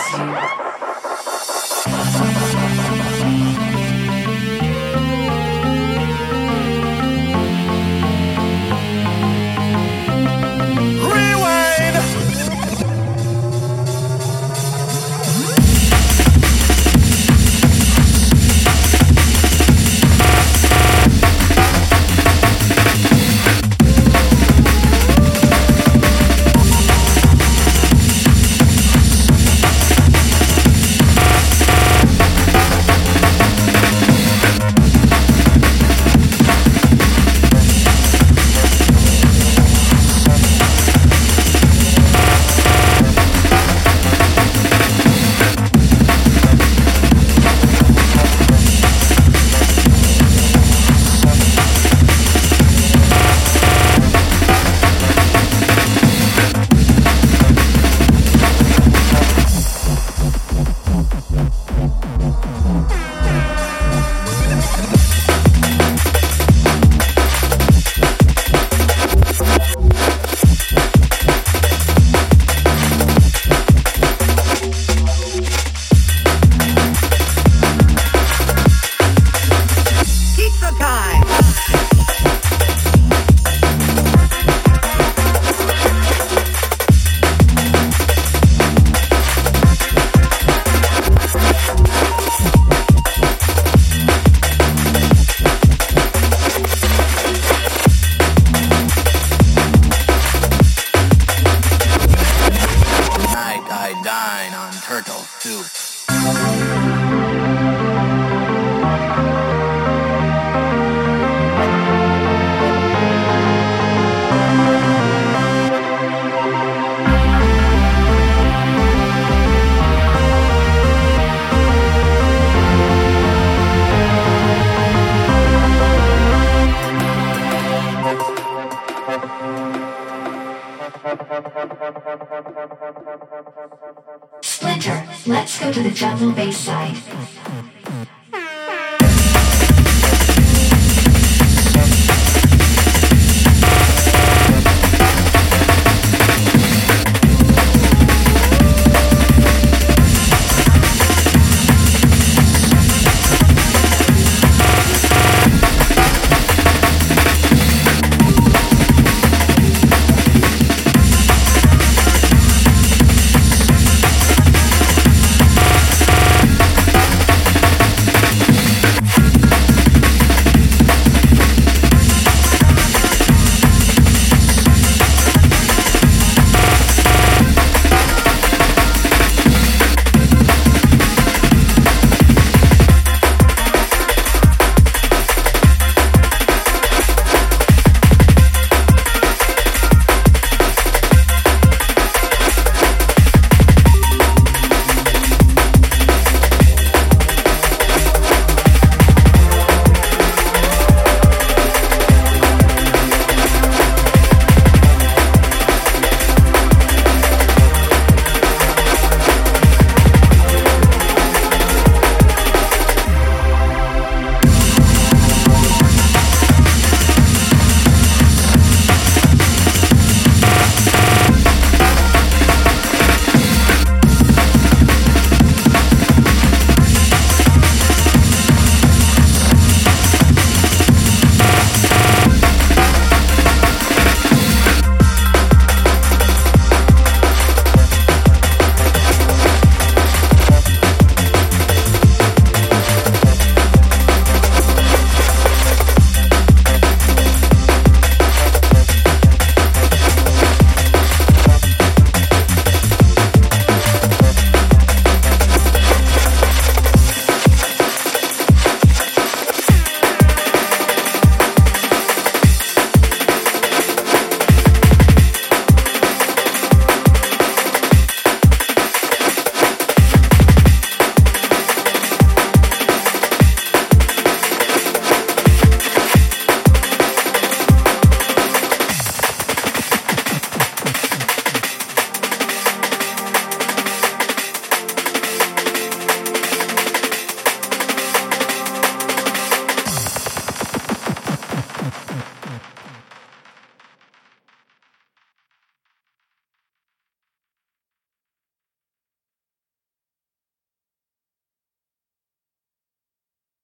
Podcast. Splinter, let's go to the jungle base side.